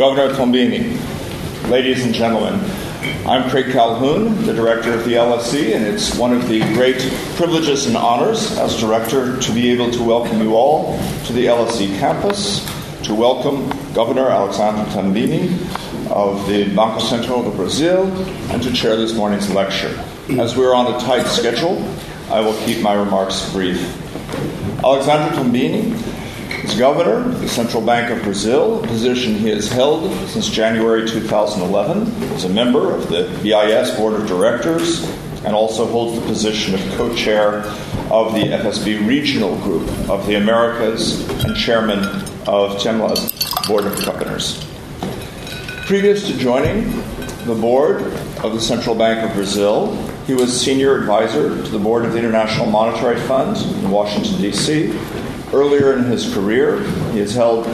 Governor Tombini, ladies and gentlemen, I'm Craig Calhoun, the director of the LSE, and it's one of the great privileges and honors as director to be able to welcome you all to the LSE campus, to welcome Governor Alexandre Tombini of the Banco Central do Brasil, and to chair this morning's lecture. As we're on a tight schedule, I will keep my remarks brief. Alexandre Tombini governor of the Central Bank of Brazil, a position he has held since January 2011. He's a member of the BIS Board of Directors and also holds the position of co chair of the FSB Regional Group of the Americas and chairman of CEMLA's Board of Governors. Previous to joining the board of the Central Bank of Brazil, he was senior advisor to the board of the International Monetary Fund in Washington, D.C. Earlier in his career, he has held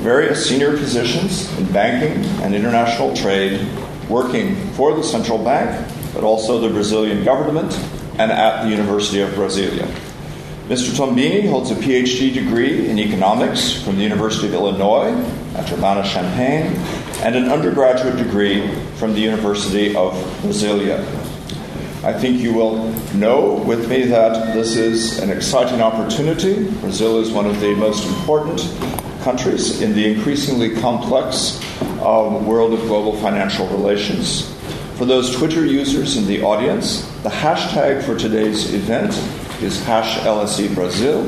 various senior positions in banking and international trade, working for the central bank, but also the Brazilian government and at the University of Brasilia. Mr. Tombini holds a PhD degree in economics from the University of Illinois at Urbana-Champaign and an undergraduate degree from the University of Brasilia. I think you will know with me that this is an exciting opportunity. Brazil is one of the most important countries in the increasingly complex uh, world of global financial relations. For those Twitter users in the audience, the hashtag for today's event is hash LSE Brazil.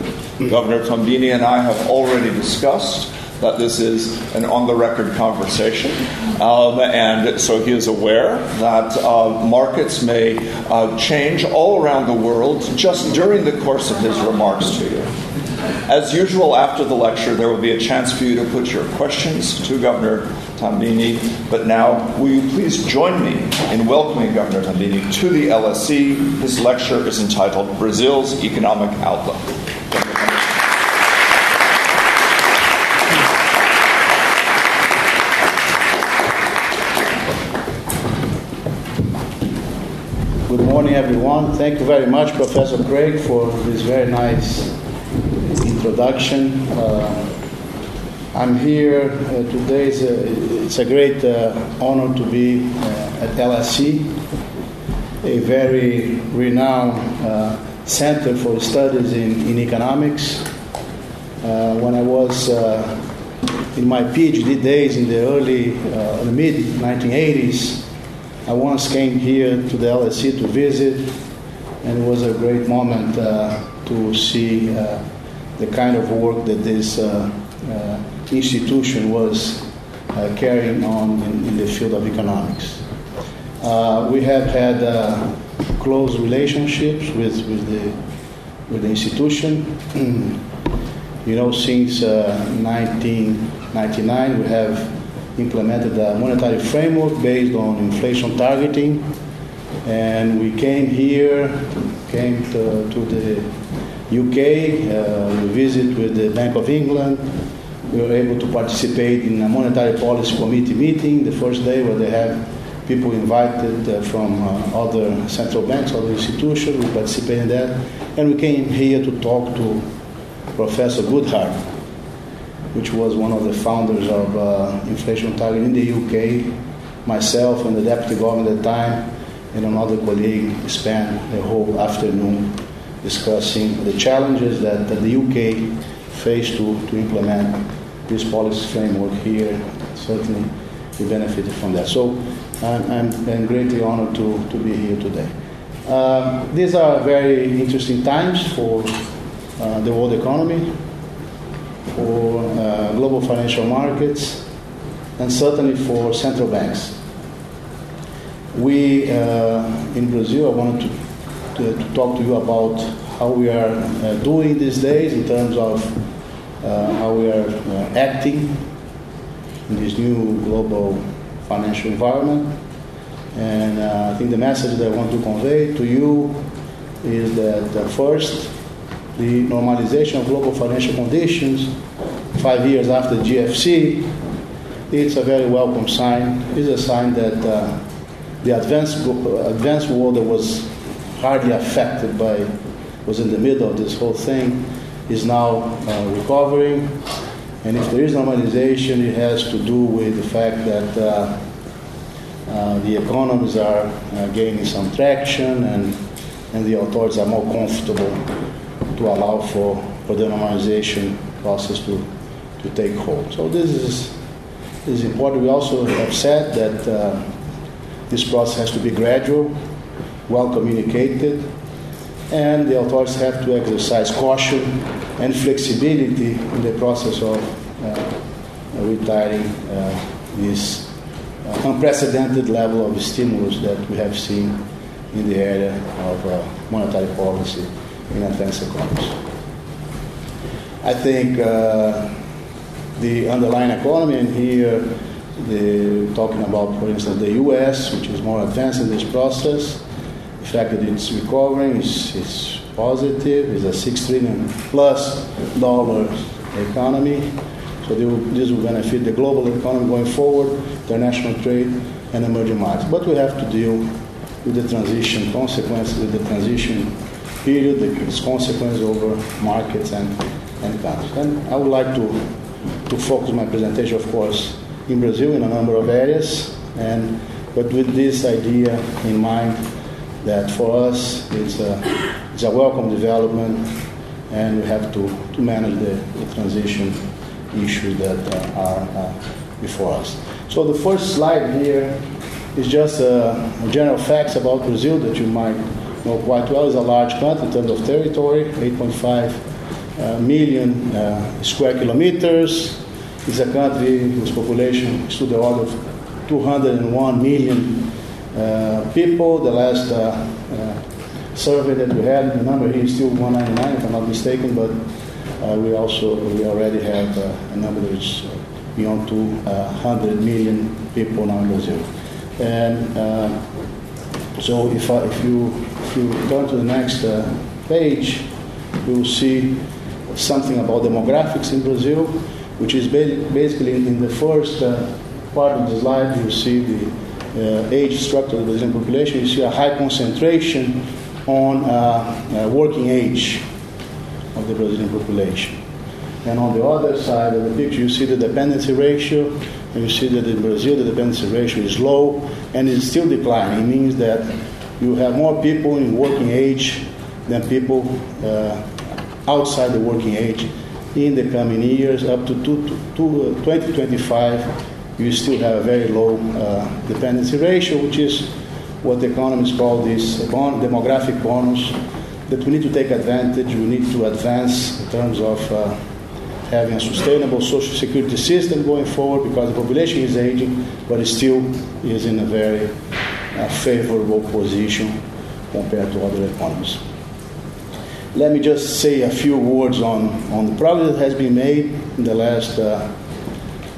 Governor Tombini and I have already discussed that this is an on the record conversation. Um, and so he is aware that uh, markets may uh, change all around the world just during the course of his remarks to you. As usual, after the lecture, there will be a chance for you to put your questions to Governor Tombini. But now, will you please join me in welcoming Governor Tombini to the LSE? His lecture is entitled Brazil's Economic Outlook. Everyone. Thank you very much, Professor Craig, for this very nice introduction. Uh, I'm here uh, today. It's a, it's a great uh, honor to be uh, at LSE, a very renowned uh, center for studies in, in economics. Uh, when I was in my PhD days in the early, mid 1980s, I once came here to the LSE to visit, and it was a great moment uh, to see uh, the kind of work that this uh, uh institution was carrying on in, in, the field of economics. We have had close relationships with, with, the, with the institution. you know, since 1999, we have implemented a monetary framework based on inflation targeting. And we came here, came to, to the UK, uh, we visit with the Bank of England. We were able to participate in a monetary policy committee meeting the first day where they have people invited uh, from uh, other central banks, other institutions. We participated in that. And we came here to talk to Professor Goodhart, which was one of the founders of uh, Inflation Target in the UK, myself and the deputy governor at the time, and another colleague spent the whole afternoon discussing the challenges that, that the UK faced to, to implement this policy framework here. Certainly, we benefited from that. So, I'm, I'm, greatly honored to, to be here today. Uh, these are very interesting times for uh, the world economy for uh, global financial markets, and certainly for central banks. We uh, in Brazil, I wanted to, to, to, talk to you about how we are uh, doing these days in terms of uh, how we are uh, acting in this new global financial environment. And uh, I think the message that I want to convey to you is that first, the normalization of global financial conditions five years after GFC, it's a very welcome sign. It's a sign that uh, the advanced, advanced world that was hardly affected by, was in the middle of this whole thing, is now uh, recovering. And if there is normalization, it has to do with the fact that uh, uh, the economies are uh, gaining some traction and, and the authorities are more comfortable to allow for, for the normalization process to, to take hold. So this is, is important. We also have said that uh, this process has to be gradual, well communicated, and the authorities have to exercise caution and flexibility in the process of uh, retiring uh, this uh, unprecedented level of stimulus that we have seen in the area of uh, monetary policy in advanced economies. I think uh, the underlying economy, and here the, talking about, for instance, the U.S., which is more advanced in this process, the fact that it's recovering is, is positive. It's a six trillion plus dollar economy. So will, this will benefit the global economy going forward, international trade, and emerging markets. But we have to deal with the transition consequences, with the transition period, the consequences over markets and, and. And I would like to, to focus my presentation, of course, in Brazil in a number of areas, and but with this idea in mind that for us it's a, it's a welcome development, and we have to, to manage the, the transition issues that uh, are uh, before us. So the first slide here is just uh, general facts about Brazil that you might know quite well. It's a large country in terms of territory, 8.5 uh, million uh, square kilometers. It's a country whose population is to the order of 201 million uh, people. The last survey that we had, the number here is still 199, if I'm not mistaken, but uh, we also we already have uh, a number that is beyond 200 million people now in Brazil. And uh, so if, I, if, you, if you turn to the next page, you will see something about demographics in Brazil, which is basically in the first part of the slide, you see the uh, age structure of the Brazilian population. You see a high concentration on uh, uh, working age of the Brazilian population. And on the other side of the picture, you see the dependency ratio, and you see that in Brazil the dependency ratio is low and is still declining. It means that you have more people in working age than people uh, outside the working age in the coming years. Up to two, two, 2025, you still have a very low uh, dependency ratio, which is what the economists call this bon- demographic bonus that we need to take advantage, we need to advance in terms of uh, having a sustainable social security system going forward because the population is aging, but it still is in a very uh, favorable position compared to other economies. Let me just say a few words on, on the progress that has been made in the last uh,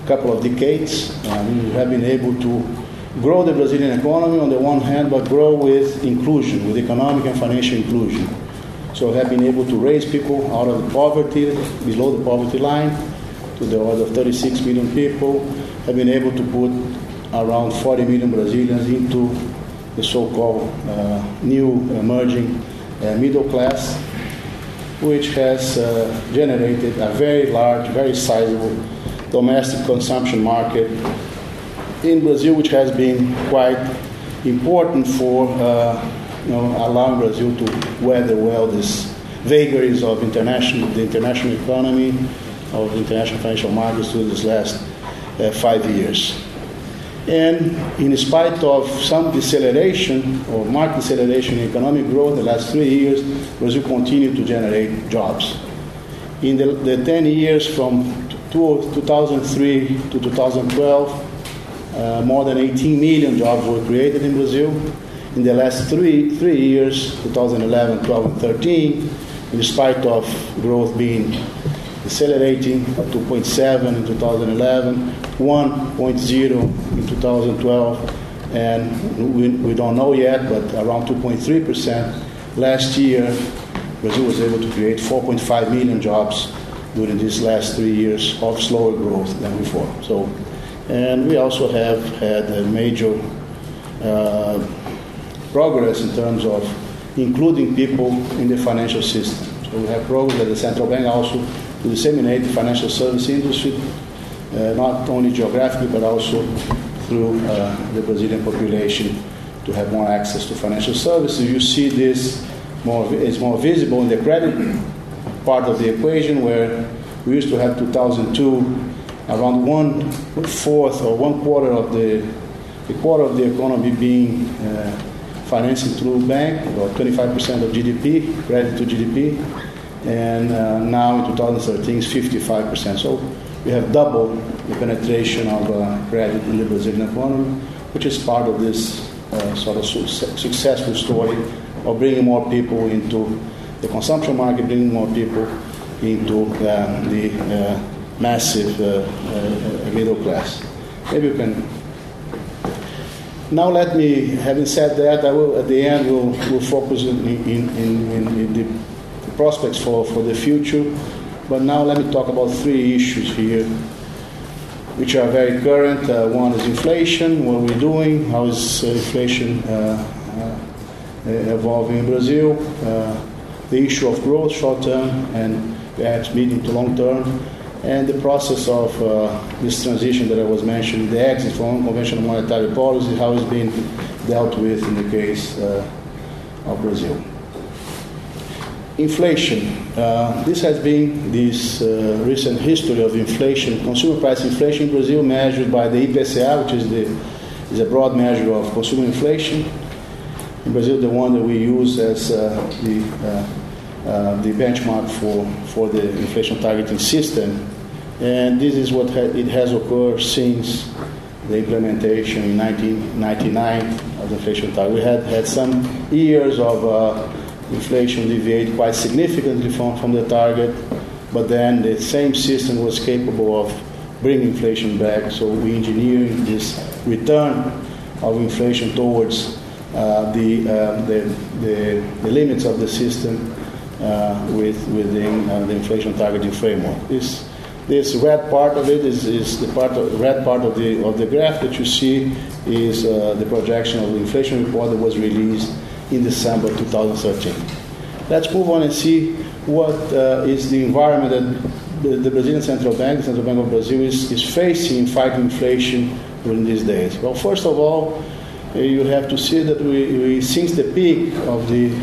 couple of decades. Uh, we have been able to grow the Brazilian economy on the one hand, but grow with inclusion, with economic and financial inclusion. So we have been able to raise people out of poverty, below the poverty line, to the order of 36 million people, have been able to put around 40 million Brazilians into the so-called uh, new emerging uh, middle class, which has uh, generated a very large, very sizable domestic consumption market in Brazil, which has been quite important for uh, you know, allowing Brazil to weather well these vagaries of international, the international economy, of international financial markets through these last uh, five years. And in spite of some deceleration or marked deceleration in economic growth the last three years, Brazil continued to generate jobs. In the, the 10 years from 2003 to 2012, uh, more than 18 million jobs were created in Brazil. In the last three, three years, 2011, 12, and 13, in spite of growth being decelerating, 2.7 in 2011, 1.0 in 2012, and we, we don't know yet, but around 2.3% last year, Brazil was able to create 4.5 million jobs during these last three years of slower growth than before. So and we also have had a major uh, progress in terms of including people in the financial system. So we have progress that the central bank also to disseminate the financial service industry, uh, not only geographically but also through uh, the Brazilian population to have more access to financial services. You see this more, it's more visible in the credit part of the equation where we used to have 2002 around one fourth or one quarter of the, the quarter of the economy being uh, financing through bank, about 25% of GDP, credit to GDP, and uh, now in 2013 it's 55%. So we have double the penetration of uh, credit in the Brazilian economy, which is part of this uh, sort of su- successful story of bringing more people into the consumption market, bringing more people into uh, the uh, massive uh, uh, middle class. Maybe you can. Now, let me, having said that, I will, at the end, we'll, we'll focus in, in, in, in the prospects for, for the future. But now, let me talk about three issues here which are very current. Uh, one is inflation, what we're doing, how is uh, inflation uh, uh evolving in Brazil, uh, the issue of growth short term and perhaps medium to long term, and the process of uh, this transition that I was mentioning, the exit from conventional monetary policy, how it's being dealt with in the case of Brazil. Inflation. Uh, this has been this uh, recent history of inflation, consumer price inflation in Brazil, measured by the IPCA, which is the is a broad measure of consumer inflation. In Brazil, the one that we use as uh, the uh, uh, the benchmark for for the inflation targeting system, and this is what ha- it has occurred since the implementation in 1999 of the inflation target. We had had some years of uh, inflation deviated quite significantly from, from the target, but then the same system was capable of bringing inflation back. So we engineered this return of inflation towards uh, the, uh, the, the, the, limits of the system uh, with, within uh, the inflation targeting framework. This, this red part of it is, is the part of, red part of the, of the graph that you see is uh, the projection of the inflation report that was released in December 2013. Let's move on and see what uh, is the environment that the, the, Brazilian Central Bank, the Central Bank of Brazil, is, is facing in fighting inflation during these days. Well, first of all, uh, you have to see that we, we since the peak of the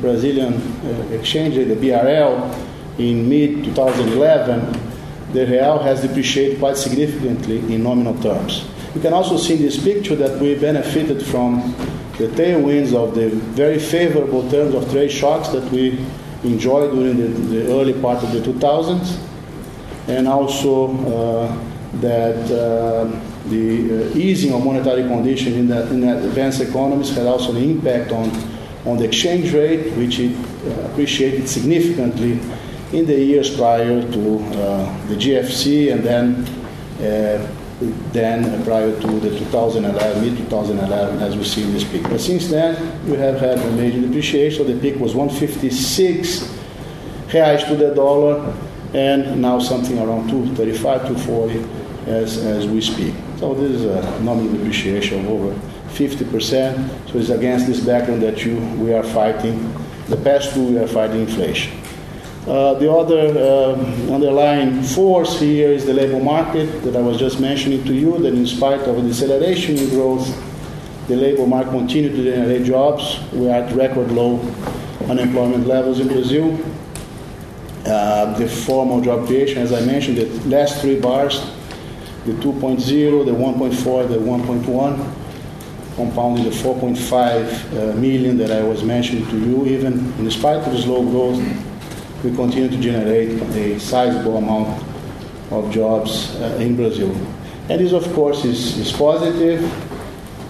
Brazilian uh, exchange rate, the BRL, in mid 2011, the real has depreciated quite significantly in nominal terms. You can also see in this picture that we benefited from the tailwinds of the very favorable terms of trade shocks that we enjoyed during the, the early part of the 2000s, and also uh, that uh, the uh, easing of monetary conditions in, that, in advanced economies had also an impact on, on the exchange rate, which it uh, appreciated significantly in the years prior to the GFC and then uh, than prior to the 2011, mid 2011, as we see in this peak. But since then, we have had a major depreciation. The peak was 156 reais to the dollar, and now something around 235, 240 as, as we speak. So this is a nominal depreciation of over 50%. So it's against this background that you we are fighting. The past two we are fighting inflation. Uh, the other um, underlying force here is the labor market that I was just mentioning to you, that in spite of a deceleration in growth, the labor market continued to generate jobs. We are at record low unemployment levels in Brazil. Uh, the formal job creation, as I mentioned, the last three bars, the 2.0, the 1.4, the 1.1, compounding the 4.5 uh, million that I was mentioning to you, even in spite of the slow growth, we continue to generate a sizable amount of jobs uh, in Brazil. And this, of course, is, is positive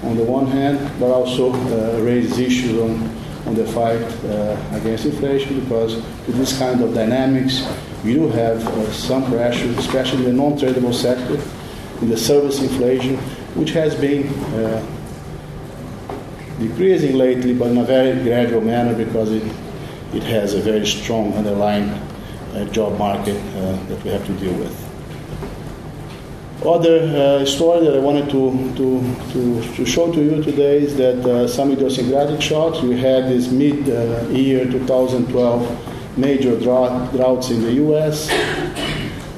on the one hand, but also uh, raises issues on, on the fight uh, against inflation because with this kind of dynamics, you do have uh, some pressure, especially in the non-tradable sector, in the service inflation, which has been uh, decreasing lately, but in a very gradual manner because it it has a very strong underlying uh, job market uh, that we have to deal with. Other uh, story that I wanted to, to, to, to, show to you today is that some idiosyncratic shocks. We had this mid-year uh, 2012 major drought, droughts in the U.S.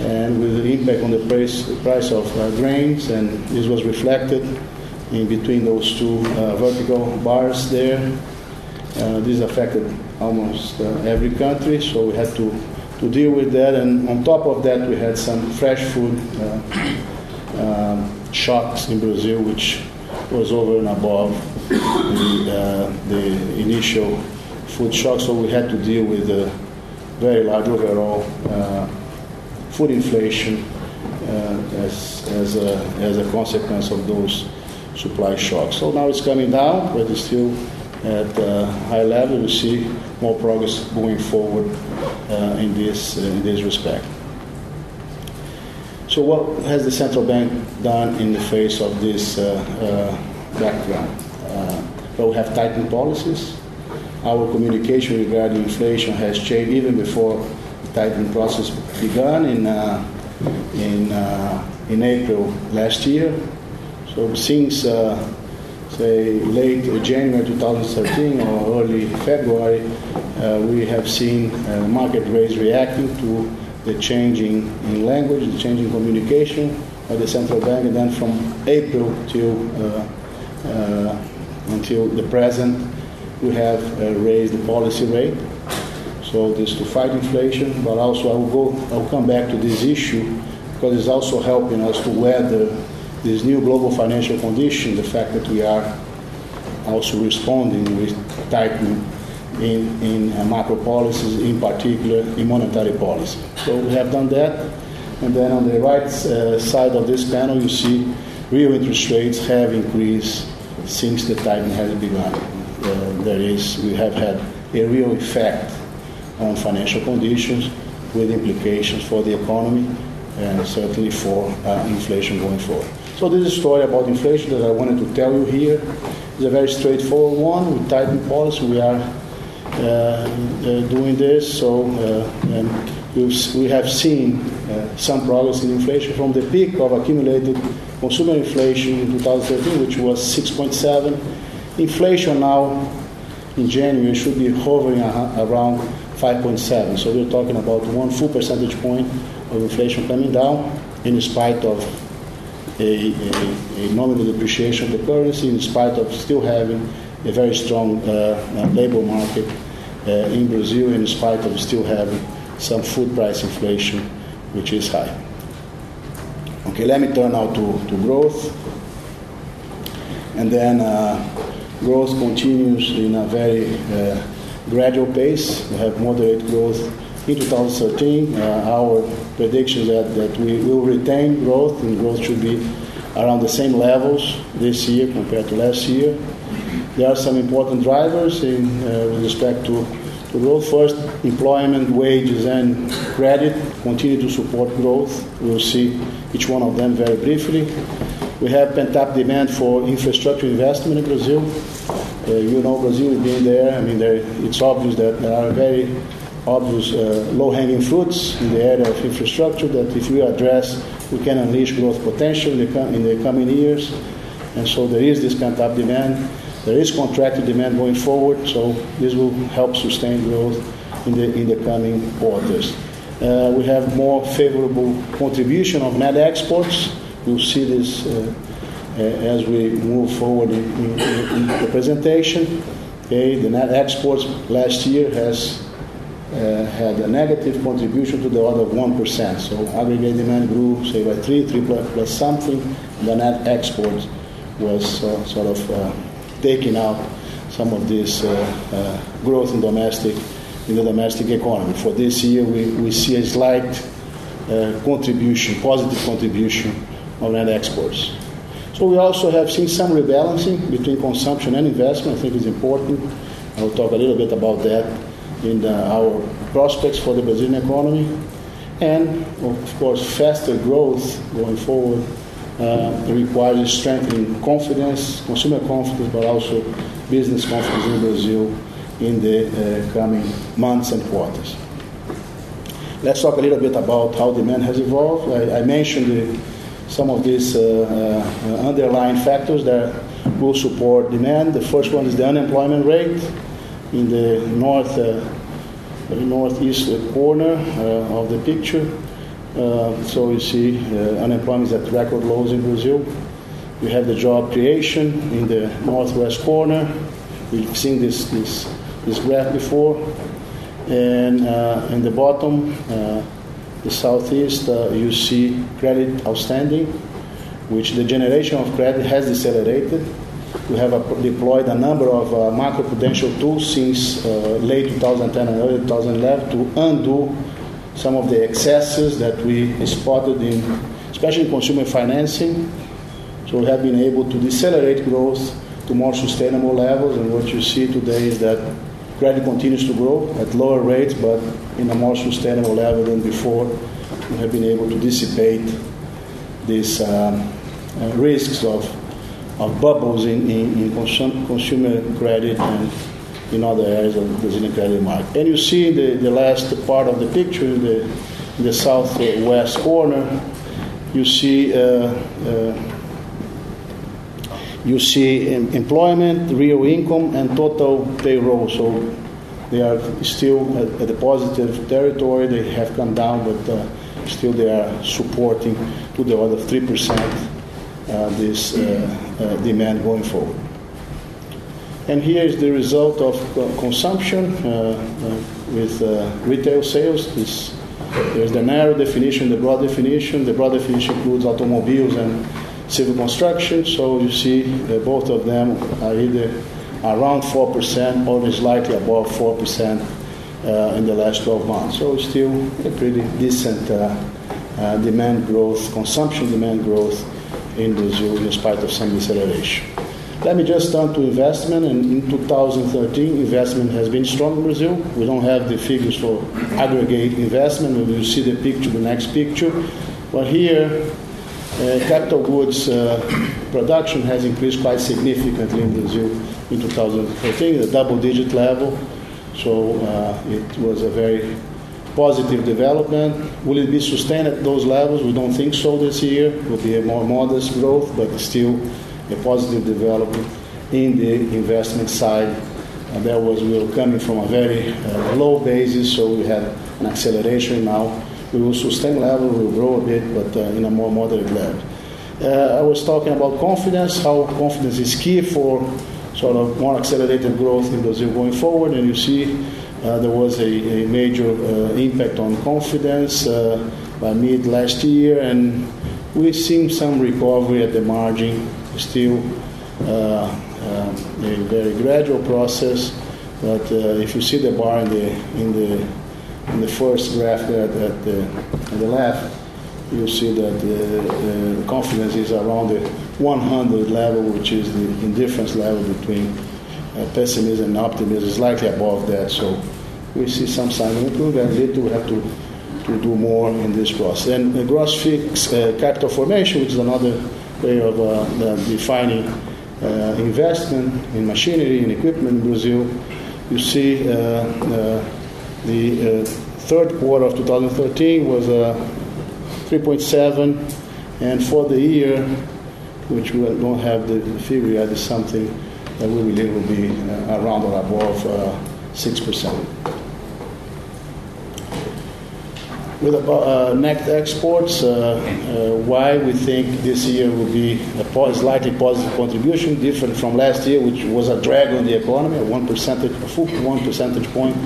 and with the impact on the price, the price of uh, grains, and this was reflected in between those two uh, vertical bars there. Uh, this affected almost uh, every country, so we had to, to deal with that. And on top of that, we had some fresh food uh, um, shocks in Brazil, which was over and above the, uh, the initial food shock. So we had to deal with a very large overall uh, food inflation as, as, a, as a consequence of those supply shocks. So now it's coming down, but it's still at a high level. We see more progress going forward uh, in, this, uh, in this respect. So, what has the central bank done in the face of this uh, uh background? Uh, well, we have tightened policies. Our communication regarding inflation has changed even before the tightening process began in, uh, in, in April last year. So, since say late January 2013 or early February, uh, we have seen uh, market rates reacting to the changing in language, the changing communication by the central bank, and then from April till uh, until the present, we have raised the policy rate. So this to fight inflation, but also I will go. I'll come back to this issue because it's also helping us to weather this new global financial condition, the fact that we are also responding with tightening in, in uh, macro policies, in particular in monetary policy. So we have done that. And then on the right uh, side of this panel, you see real interest rates have increased since the tightening has begun. Uh, there is, we have had a real effect on financial conditions with implications for the economy and certainly for uh, inflation going forward. So this is a story about inflation that I wanted to tell you here. It's a very straightforward one. We tighten policy. We are uh, uh, doing this. So uh, we have seen uh, some progress in inflation from the peak of accumulated consumer inflation in 2013, which was 6.7. Inflation now in January should be hovering around 5.7. So we're talking about one full percentage point of inflation coming down in spite of a, a, a nominal depreciation of the currency in spite of still having a very strong uh, uh, labor market uh, in Brazil in spite of still having some food price inflation which is high. Okay, let me turn now to, to growth. And then uh, growth continues in a very uh, gradual pace. We have moderate growth in 2013. Uh, our prediction that, that we will retain growth, and growth should be around the same levels this year compared to last year. There are some important drivers in, uh, with respect to, to growth. First, employment, wages, and credit continue to support growth. We'll see each one of them very briefly. We have pent up demand for infrastructure investment in Brazil. Uh, you know, Brazil been there. I mean, there, it's obvious that there are very obvious uh, low-hanging fruits in the area of infrastructure that if we address, we can unleash growth potential in the, in the coming years. And so there is this pent-up demand. There is contracted demand going forward, so this will help sustain growth in the, in the coming quarters. Uh, we have more favorable contribution of net exports. You'll see this uh, as we move forward in, in, in the presentation. Okay, the net exports last year has had a negative contribution to the order of 1%. So aggregate demand grew, say, by 3, 3 plus, plus something, and the net export was uh, sort of uh, taking out some of this uh, uh, growth in domestic in the domestic economy. For this year, we, we see a slight uh, contribution, positive contribution of net exports. So we also have seen some rebalancing between consumption and investment. I think is important. I'll talk a little bit about that in the, our prospects for the Brazilian economy, and of course, faster growth going forward uh, requires strengthening confidence, consumer confidence, but also business confidence in Brazil in the uh, coming months and quarters. Let's talk a little bit about how demand has evolved. I, I mentioned the, some of these uh, uh underlying factors that will support demand. The first one is the unemployment rate in the north, uh, northeast corner uh, of the picture. Uh, so you see unemployment is at record lows in Brazil. You have the job creation in the northwest corner. We've seen this, this, this graph before. And uh, in the bottom, uh, the southeast, uh, you see credit outstanding, which the generation of credit has decelerated. We have deployed a number of uh, macroprudential tools since uh, late 2010 and early 2011 to undo some of the excesses that we spotted in, especially consumer financing. So we have been able to decelerate growth to more sustainable levels, and what you see today is that credit continues to grow at lower rates, but in a more sustainable level than before. We have been able to dissipate these um, uh, risks of, of bubbles in, in, in consum- consumer credit and in other areas of the Brazilian credit market. And you see the, the last part of the picture, in the, in the southwest corner, you see uh, uh, you see employment, real income, and total payroll. So they are still at, at the positive territory. They have come down, but uh, still they are supporting to the other three percent this uh, uh demand going forward. And here is the result of consumption uh, uh, with retail sales. This, there's the narrow definition, the broad definition. The broad definition includes automobiles and civil construction. So you see both of them are either around 4% or slightly above 4% uh, in the last 12 months. So still a pretty decent uh, uh, demand growth, consumption demand growth in Brazil in spite of some deceleration. Let me just turn to investment. And in 2013, investment has been strong in Brazil. We don't have the figures for aggregate investment. We will see the picture, the next picture. But here, uh, capital goods uh, production has increased quite significantly in Brazil in 2014, a double-digit level. So uh, it was a very positive development. Will it be sustained at those levels? We don't think so this year. It will be a more modest growth, but still a positive development in the investment side. And that was we were coming from a very uh, low basis, so we had an acceleration now we will sustain level, we will grow a bit, but uh, in a more moderate level. Uh, I was talking about confidence, how confidence is key for sort of more accelerated growth in Brazil going forward, and you see there was a, a major uh, impact on confidence uh, by mid last year, and we've seen some recovery at the margin, still uh, a very gradual process. But if you see the bar in the in the in the first graph there at the, at the left, you'll see that the, the, confidence is around the 100 level, which is the indifference level between uh, pessimism and optimism, slightly above that. So we see some sign of improvement, and later we have to, to do more in this process. And the gross fixed uh, capital formation, which is another way of uh, defining uh, investment in machinery and equipment in Brazil, you see uh, uh, the third quarter of 2013 was uh, 3.7, and for the year, which we don't have the figure yet, is something that we believe will be around or above uh, 6%. With uh, net exports, uh, uh, why we think this year will be a slightly positive contribution, different from last year, which was a drag on the economy, a one percentage, a full one percentage point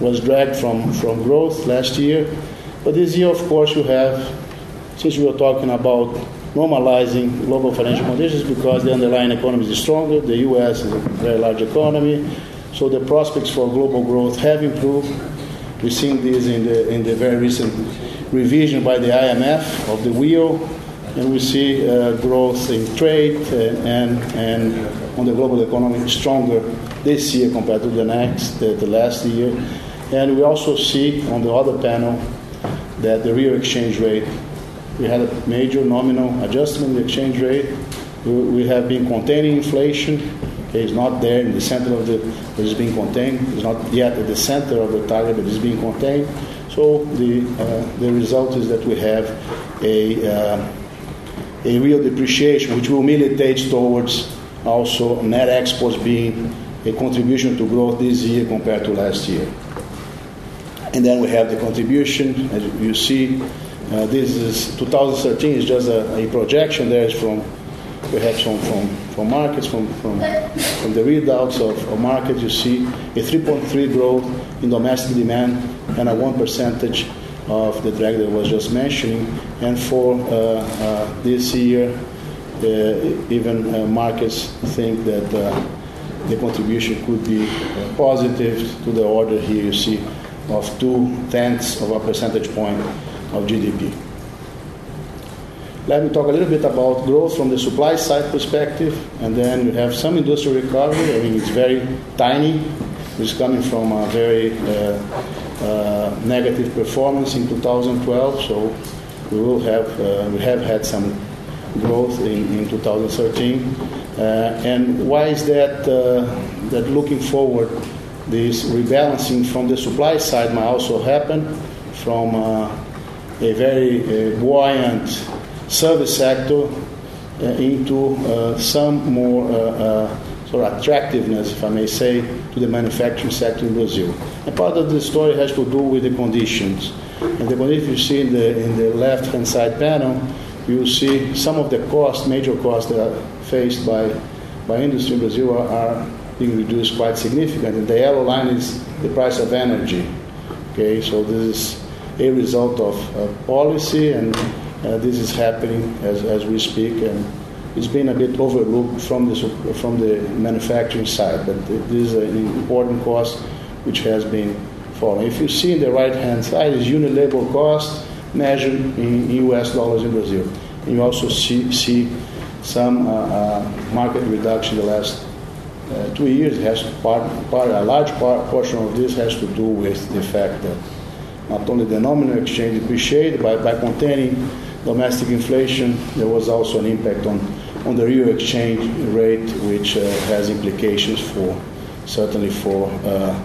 was dragged from, from growth last year. But this year, of course, you have, since we were talking about normalizing global financial conditions because the underlying economy is stronger, the U.S. is a very large economy, so the prospects for global growth have improved. We've seen this in the, in the very recent revision by the IMF of the WEO, and we see uh, growth in trade uh, and, and on the global economy stronger this year compared to the next, the, the last year. And we also see on the other panel that the real exchange rate, we had a major nominal adjustment in the exchange rate. We, we have been containing inflation. Okay, it's not there in the center of the, it's being contained. It's not yet at the center of the target, but it's being contained. So the, uh, the result is that we have a, uh, a real depreciation, which will militate towards also net exports being a contribution to growth this year compared to last year. And then we have the contribution, as you see, Uh, this is 2013 is just a, a projection. There is from perhaps from, from, from markets, from, from, from the readouts of, of markets, you see a 3.3 growth in domestic demand and a 1 percentage of the drag that I was just mentioning. And for uh, uh, this year, uh, even uh, markets think that uh, the contribution could be positive to the order here you see of two tenths of a percentage point of GDP. Let me talk a little bit about growth from the supply side perspective, and then we have some industrial recovery. I mean, it's very tiny. It's coming from a very uh, uh, negative performance in 2012, so we will have uh, we have had some growth in, in 2013. Uh, and why is that? Uh, that looking forward, this rebalancing from the supply side might also happen from uh, a very buoyant service sector uh, into uh, some more uh, sort of attractiveness, if I may say, to the manufacturing sector in Brazil. And part of the story has to do with the conditions. And the conditions you see in the, in the left-hand side panel, you see some of the costs, major costs that are faced by, by industry in Brazil are, are being reduced quite significantly. And the yellow line is the price of energy. Okay, so this is a result of uh, policy and uh, this is happening as, as we speak, and it's been a bit overlooked from the, from the manufacturing side, but this is an important cost which has been falling. If you see in the right hand side is unit labor cost measured in US dollars in Brazil. And you also see, see some uh, uh, market reduction in the last uh, two years. Has part, part, a large part, portion of this has to do with the fact that not only the nominal exchange depreciated, but by containing domestic inflation, there was also an impact on, on the real exchange rate, which uh, has implications for certainly for uh,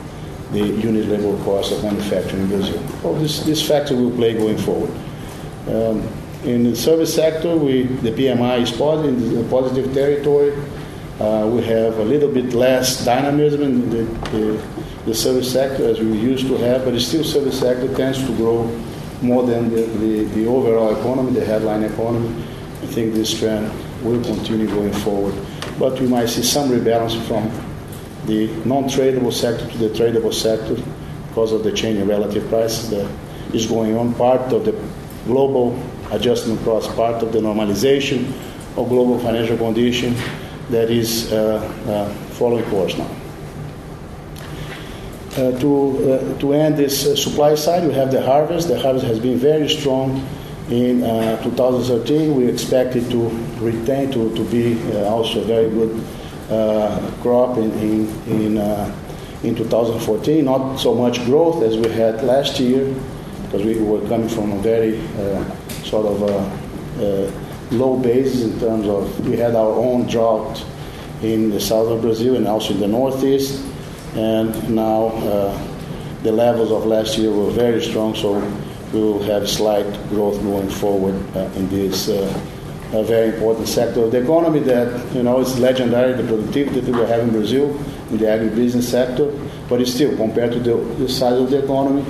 the unit labor cost of manufacturing in Brazil. Well, this, this factor will play going forward. Um, in the service sector, we, the PMI is positive, in positive territory. Uh, we have a little bit less dynamism in the, the, the, service sector as we used to have, but the still service sector tends to grow more than the, the, the overall economy, the headline economy. I think this trend will continue going forward. But we might see some rebalance from the non-tradable sector to the tradable sector because of the change in relative prices that is going on. Part of the global adjustment process, part of the normalization of global financial condition that is uh, uh, following course now. Uh, to, uh, to end this uh, supply side, we have the harvest. The harvest has been very strong in uh, 2013. We expect it to retain, to, to be uh, also a very good uh, crop in, in, in, in 2014. Not so much growth as we had last year, because we were coming from a very sort of low basis in terms of we had our own drought in the south of Brazil and also in the northeast and now uh, the levels of last year were very strong, so we will have slight growth going forward uh, in this uh, a very important sector of the economy that you know is legendary the productivity that we have in Brazil in the agribusiness sector, but it's still compared to the, the size of the economy,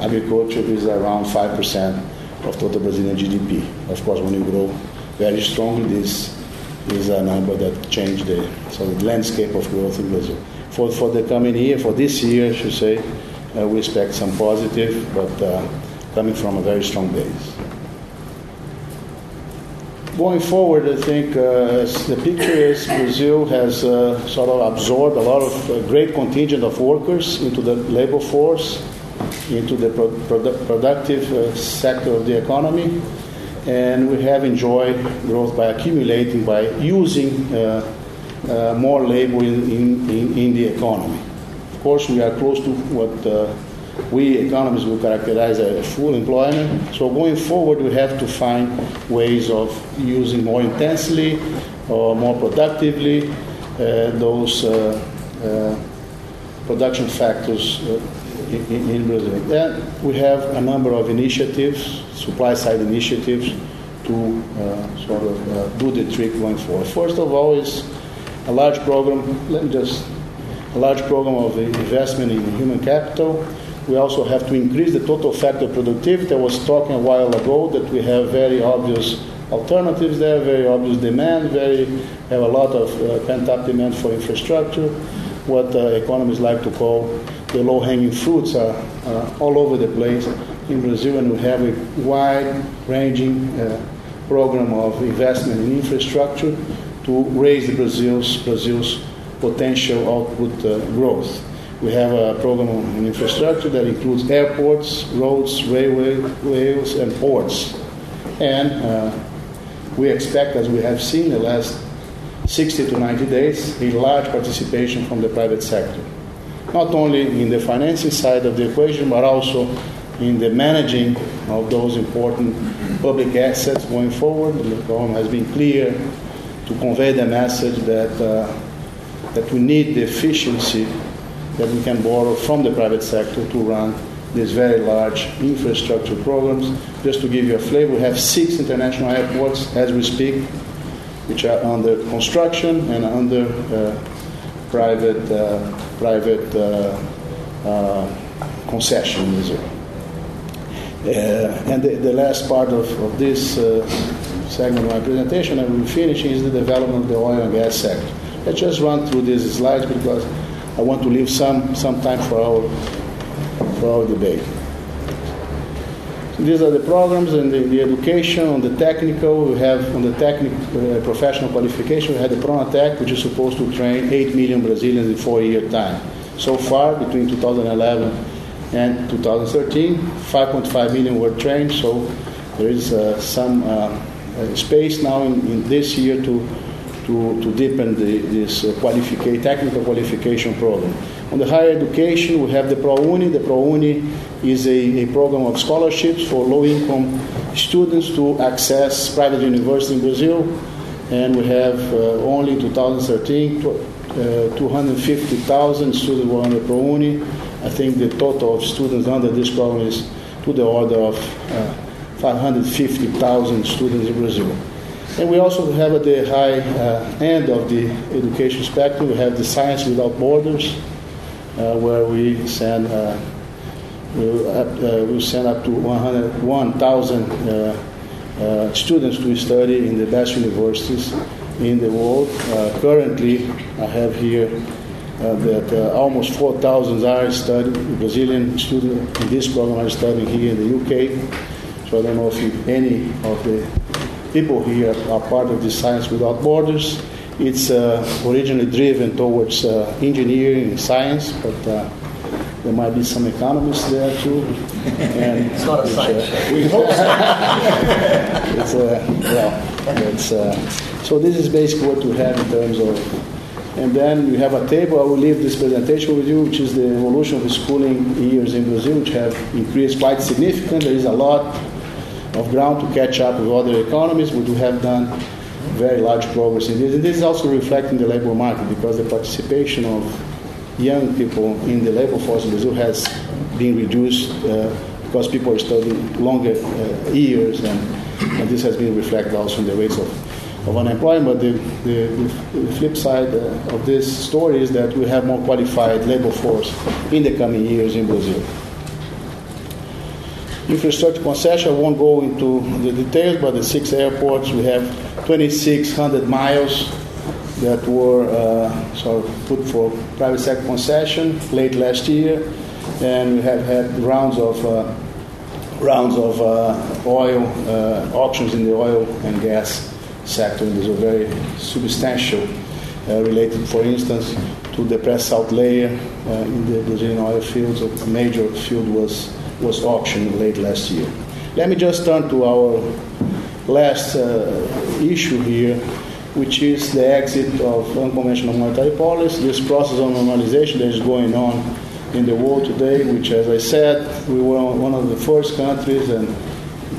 agriculture is around five percent of total Brazilian GDP. Of course, when you grow very strongly, this is a number that changed the so the landscape of growth in Brazil for, for the coming year, for this year, I should say, uh, we expect some positive, but uh, coming from a very strong base. Going forward, I think uh, the picture is Brazil has uh, sort of absorbed a lot of uh, great contingent of workers into the labor force, into the pro- produ- productive uh, sector of the economy, and we have enjoyed growth by accumulating, by using uh, more labor in, in, in, the economy. Of course, we are close to what uh, we economists would characterize as full employment. So going forward, we have to find ways of using more intensely or more productively uh, those uh, uh, production factors uh, in, in, Brazil. Then we have a number of initiatives, supply side initiatives, to sort of do the trick going forward. First of all is a large program, let me just, a large program of investment in human capital We also have to increase the total factor productivity. I was talking a while ago that we have very obvious alternatives there, very obvious demand, very have a lot of uh, pent-up demand for infrastructure. What uh, economists like to call the low-hanging fruits are uh, all over the place in Brazil, and we have a wide-ranging uh, program of investment in infrastructure to raise Brazil's Brazil's potential output uh, growth. We have a program in infrastructure that includes airports, roads, railway, rails, and ports. And uh, we expect, as we have seen the last 60 to 90 days, a large participation from the private sector. Not only in the financing side of the equation, but also in the managing of those important public assets going forward. The government has been clear to convey the message that, uh, that we need the efficiency that we can borrow from the private sector to run these very large infrastructure programs. Just to give you a flavor, we have six international airports as we speak, which are under construction and under uh, private uh, private uh, uh concession Uh, and the, the, last part of, of this segment of my presentation, I will finish, is the development of the oil and gas sector. Let's just run through these slides because I want to leave some, some time for our, for our debate. So these are the programs and the, the, education on the technical. We have on the technical uh, professional qualification, we had the Pronatec, which is supposed to train 8 million Brazilians in four year time. So far, between 2011 and 2013, 5.5 million were trained. So there is uh, some uh, space now in, in this year to to, to deepen the, this uh, qualification, technical qualification program. On the higher education, we have the ProUni. The ProUni is a, a program of scholarships for low-income students to access private university in Brazil. And we have uh, only in 2013, uh, 250,000 students were under ProUni. I think the total of students under this program is to the order of uh, 550,000 students in Brazil. And we also have at the high uh, end of the education spectrum, we have the Science Without Borders, uh, where we send uh, we, uh, we send up to 101,000 uh, uh, students to study in the best universities in the world. currently, I have here that almost 4,000 are studying, Brazilian students in this program are studying here in the UK. So I don't know if any of the people here are part of the Science Without Borders. It's uh, originally driven towards uh, engineering and science, but uh, there might be some economists there too. And it's not a uh, science. we hope so. it's, uh, well, it's, uh, so this is basically what we have in terms of and then we have a table. I will leave this presentation with you, which is the evolution of schooling years in Brazil, which have increased quite significantly. There is a lot of ground to catch up with other economies. We do have done very large progress in this. And this is also reflecting the labor market because the participation of young people in the labor force in Brazil has been reduced uh, because people are studying longer uh, years, and, and, this has been reflected also in the rates of, of unemployment. But the, the, the flip side uh, of this story is that we have more qualified labor force in the coming years in Brazil. Infrastructure concession, I won't go into the details, but the six airports, we have 2,600 miles that were uh, sort of put for private sector concession late last year, and we have had rounds of uh, rounds of uh, oil uh, auctions in the oil and gas sector. And these are very substantial, uh, related, for instance, to the pre-salt layer uh, in the Brazilian oil fields. A major field was was auctioned late last year. Let me just turn to our last uh, issue here, which is the exit of unconventional monetary policy, this process of normalization that is going on in the world today, which, as I said, we were one of the first countries, and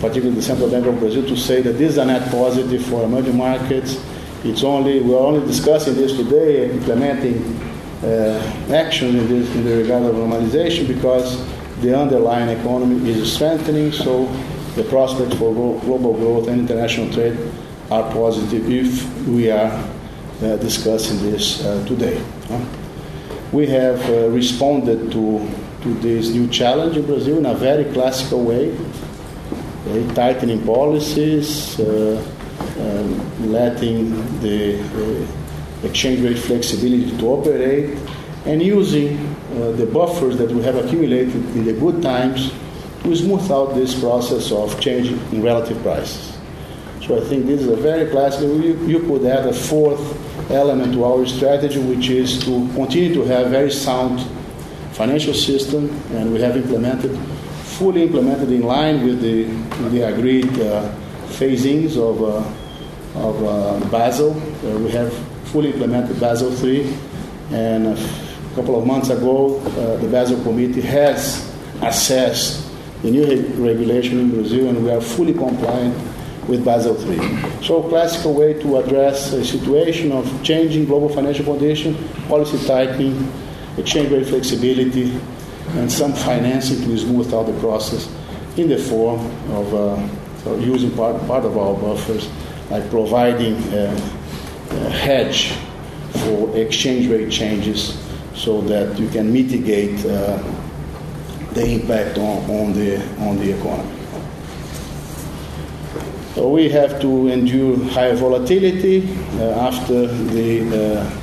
particularly the Central Bank of Brazil, to say that this is a net positive for emerging markets. It's only we're only discussing this today, implementing uh, actions in, this, in the regard of normalization, because the underlying economy is strengthening, so the prospects for global growth and international trade are positive if we are uh, discussing this uh, today. We have uh, responded to to this new challenge in Brazil in a very classical way, tightening policies, uh, um, letting the exchange rate flexibility to operate, and using the buffers that we have accumulated in the good times to smooth out this process of changing in relative prices. So I think this is a very classic. You, you could add a fourth element to our strategy, which is to continue to have very sound financial system, and we have implemented, fully implemented in line with the, with the agreed uh, phasings of, uh, of uh, Basel. Uh, we have fully implemented Basel III, and a couple of months ago, uh, the Basel Committee has assessed the new regulation in Brazil, and we are fully compliant with Basel III. So, classical way to address a situation of changing global financial conditions, policy tightening, exchange rate flexibility, and some financing to smooth out the process in the form of uh, using part, part of our buffers, like providing a, a hedge for exchange rate changes so that you can mitigate uh, the impact on, on, the, on the economy. So we have to endure high volatility uh, after the, uh,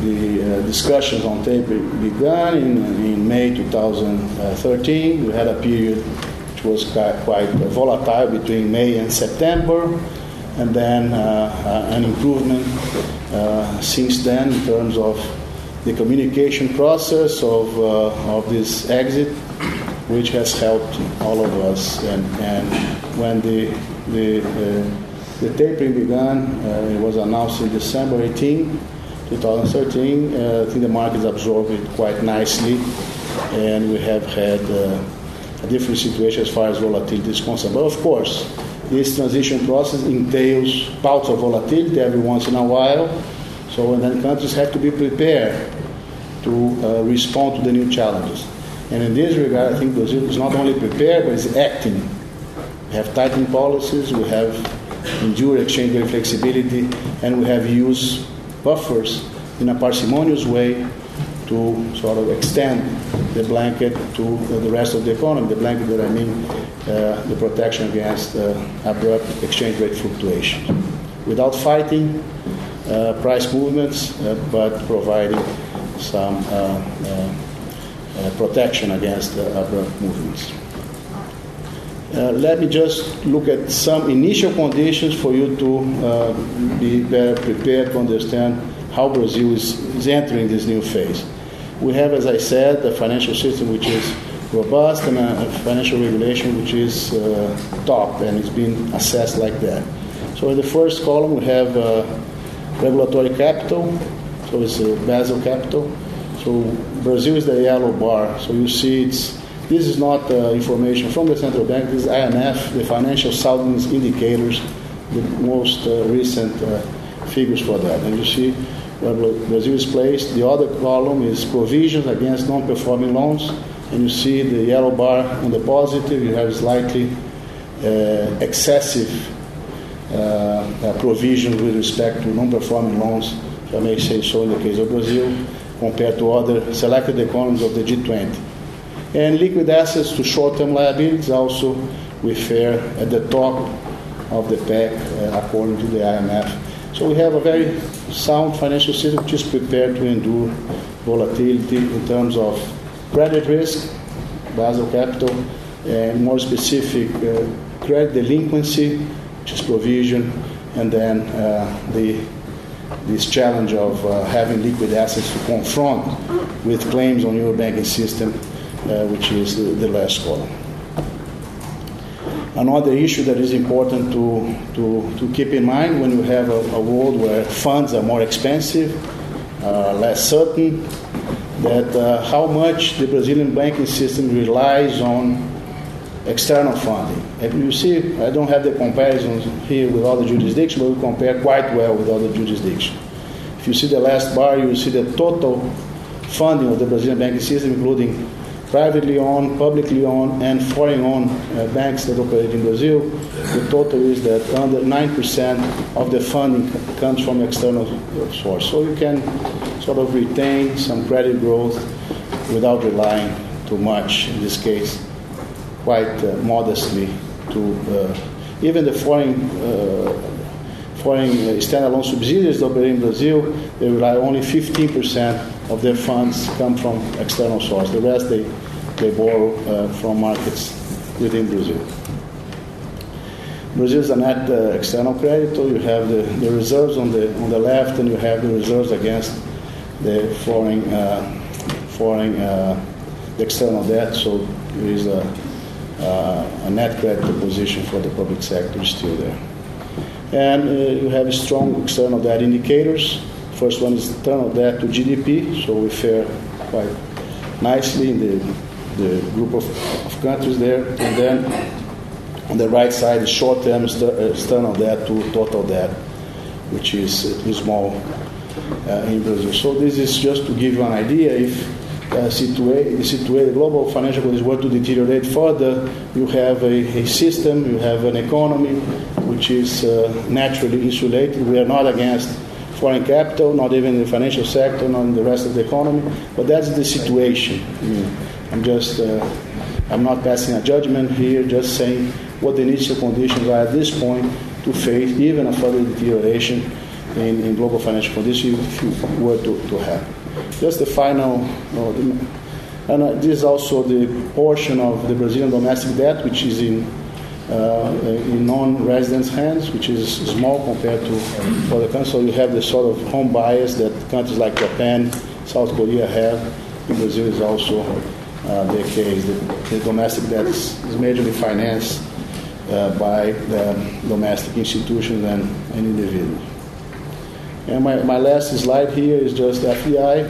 the uh, discussions on tapering began in, in May 2013. We had a period which was quite, quite volatile between May and September, and then uh, an improvement uh, since then in terms of the communication process of, of this exit, which has helped all of us. And, and when the the, uh, the tapering began, uh, it was announced in December 18, 2013. Uh, I think the market absorbed it quite nicely, and we have had a different situation as far as volatility is concerned. But of course, this transition process entails bouts of volatility every once in a while. So, and then countries have to be prepared to uh, respond to the new challenges. And in this regard, I think Brazil is not only prepared, but is acting we have tightened policies, we have endured exchange rate flexibility, and we have used buffers in a parsimonious way to sort of extend the blanket to the rest of the economy. The blanket that I mean, uh, the protection against uh, abrupt exchange rate fluctuations. Without fighting uh, price movements, uh, but providing some uh, uh, protection against abrupt movements. Uh, let me just look at some initial conditions for you to uh, be better prepared to understand how Brazil is, is entering this new phase. We have, as I said, a financial system which is robust and a financial regulation which is uh, top and it's been assessed like that. So in the first column we have uh, regulatory capital, so it's Basel capital. So Brazil is the yellow bar. So you see it's this is not uh, information from the central bank. This is IMF, the financial soundness indicators, the most uh, recent uh, figures for that. And you see where Brazil is placed. The other column is provisions against non-performing loans, and you see the yellow bar on the positive. You have slightly uh, excessive uh, uh, provisions with respect to non-performing loans, if I may say so, in the case of Brazil, compared to other selected economies of the G20. And liquid assets to short-term liabilities also we fare at the top of the pack uh, according to the IMF. So we have a very sound financial system which is prepared to endure volatility in terms of credit risk, Basel capital, and more specific uh, credit delinquency, which is provision, and then uh, the this challenge of uh, having liquid assets to confront with claims on your banking system uh, which is the, the last column. Another issue that is important to, to, to keep in mind when you have a, a world where funds are more expensive, uh, less certain, that uh, how much the Brazilian banking system relies on external funding. And you see, I don't have the comparisons here with other jurisdictions, but we compare quite well with other jurisdictions. If you see the last bar, you see the total funding of the Brazilian banking system, including privately owned, publicly owned, and foreign owned uh, banks that operate in Brazil, the total is that under 9% of the funding comes from external source. So you can sort of retain some credit growth without relying too much in this case, quite uh, modestly to uh, even the foreign uh, foreign standalone subsidiaries that operate in Brazil, they rely only 15% of their funds come from external source. The rest they, they borrow uh, from markets within Brazil. Brazil is a net uh, external creditor. You have the, the reserves on the on the left, and you have the reserves against the foreign uh, foreign uh, external debt. So there is a, a net creditor position for the public sector is still there. And uh, you have strong external debt indicators. First one is external debt to GDP, so we fare quite nicely in the, the group of, of countries there. And then on the right side short-term external debt to total debt, which is, is small uh, in Brazil. So this is just to give you an idea. If uh, situa- situa- global financial conditions were to deteriorate further, you have a, a system, you have an economy which is uh, naturally insulated. We are not against foreign capital, not even in the financial sector, not in the rest of the economy, but that's the situation. Mean, I'm just, uh, I'm not passing a judgment here, just saying what the initial conditions are at this point to face even a further deterioration in, in global financial conditions if you were to, to happen. Just the final, uh, and uh, this is also the portion of the Brazilian domestic debt which is in uh, in non-residents' hands, which is small compared to other countries. So you have the sort of home bias that countries like Japan, South Korea have. In Brazil is also uh, the case. The, the domestic debt is, majorly financed uh, by the domestic institutions and, and individuals. And my, my last slide here is just FDI.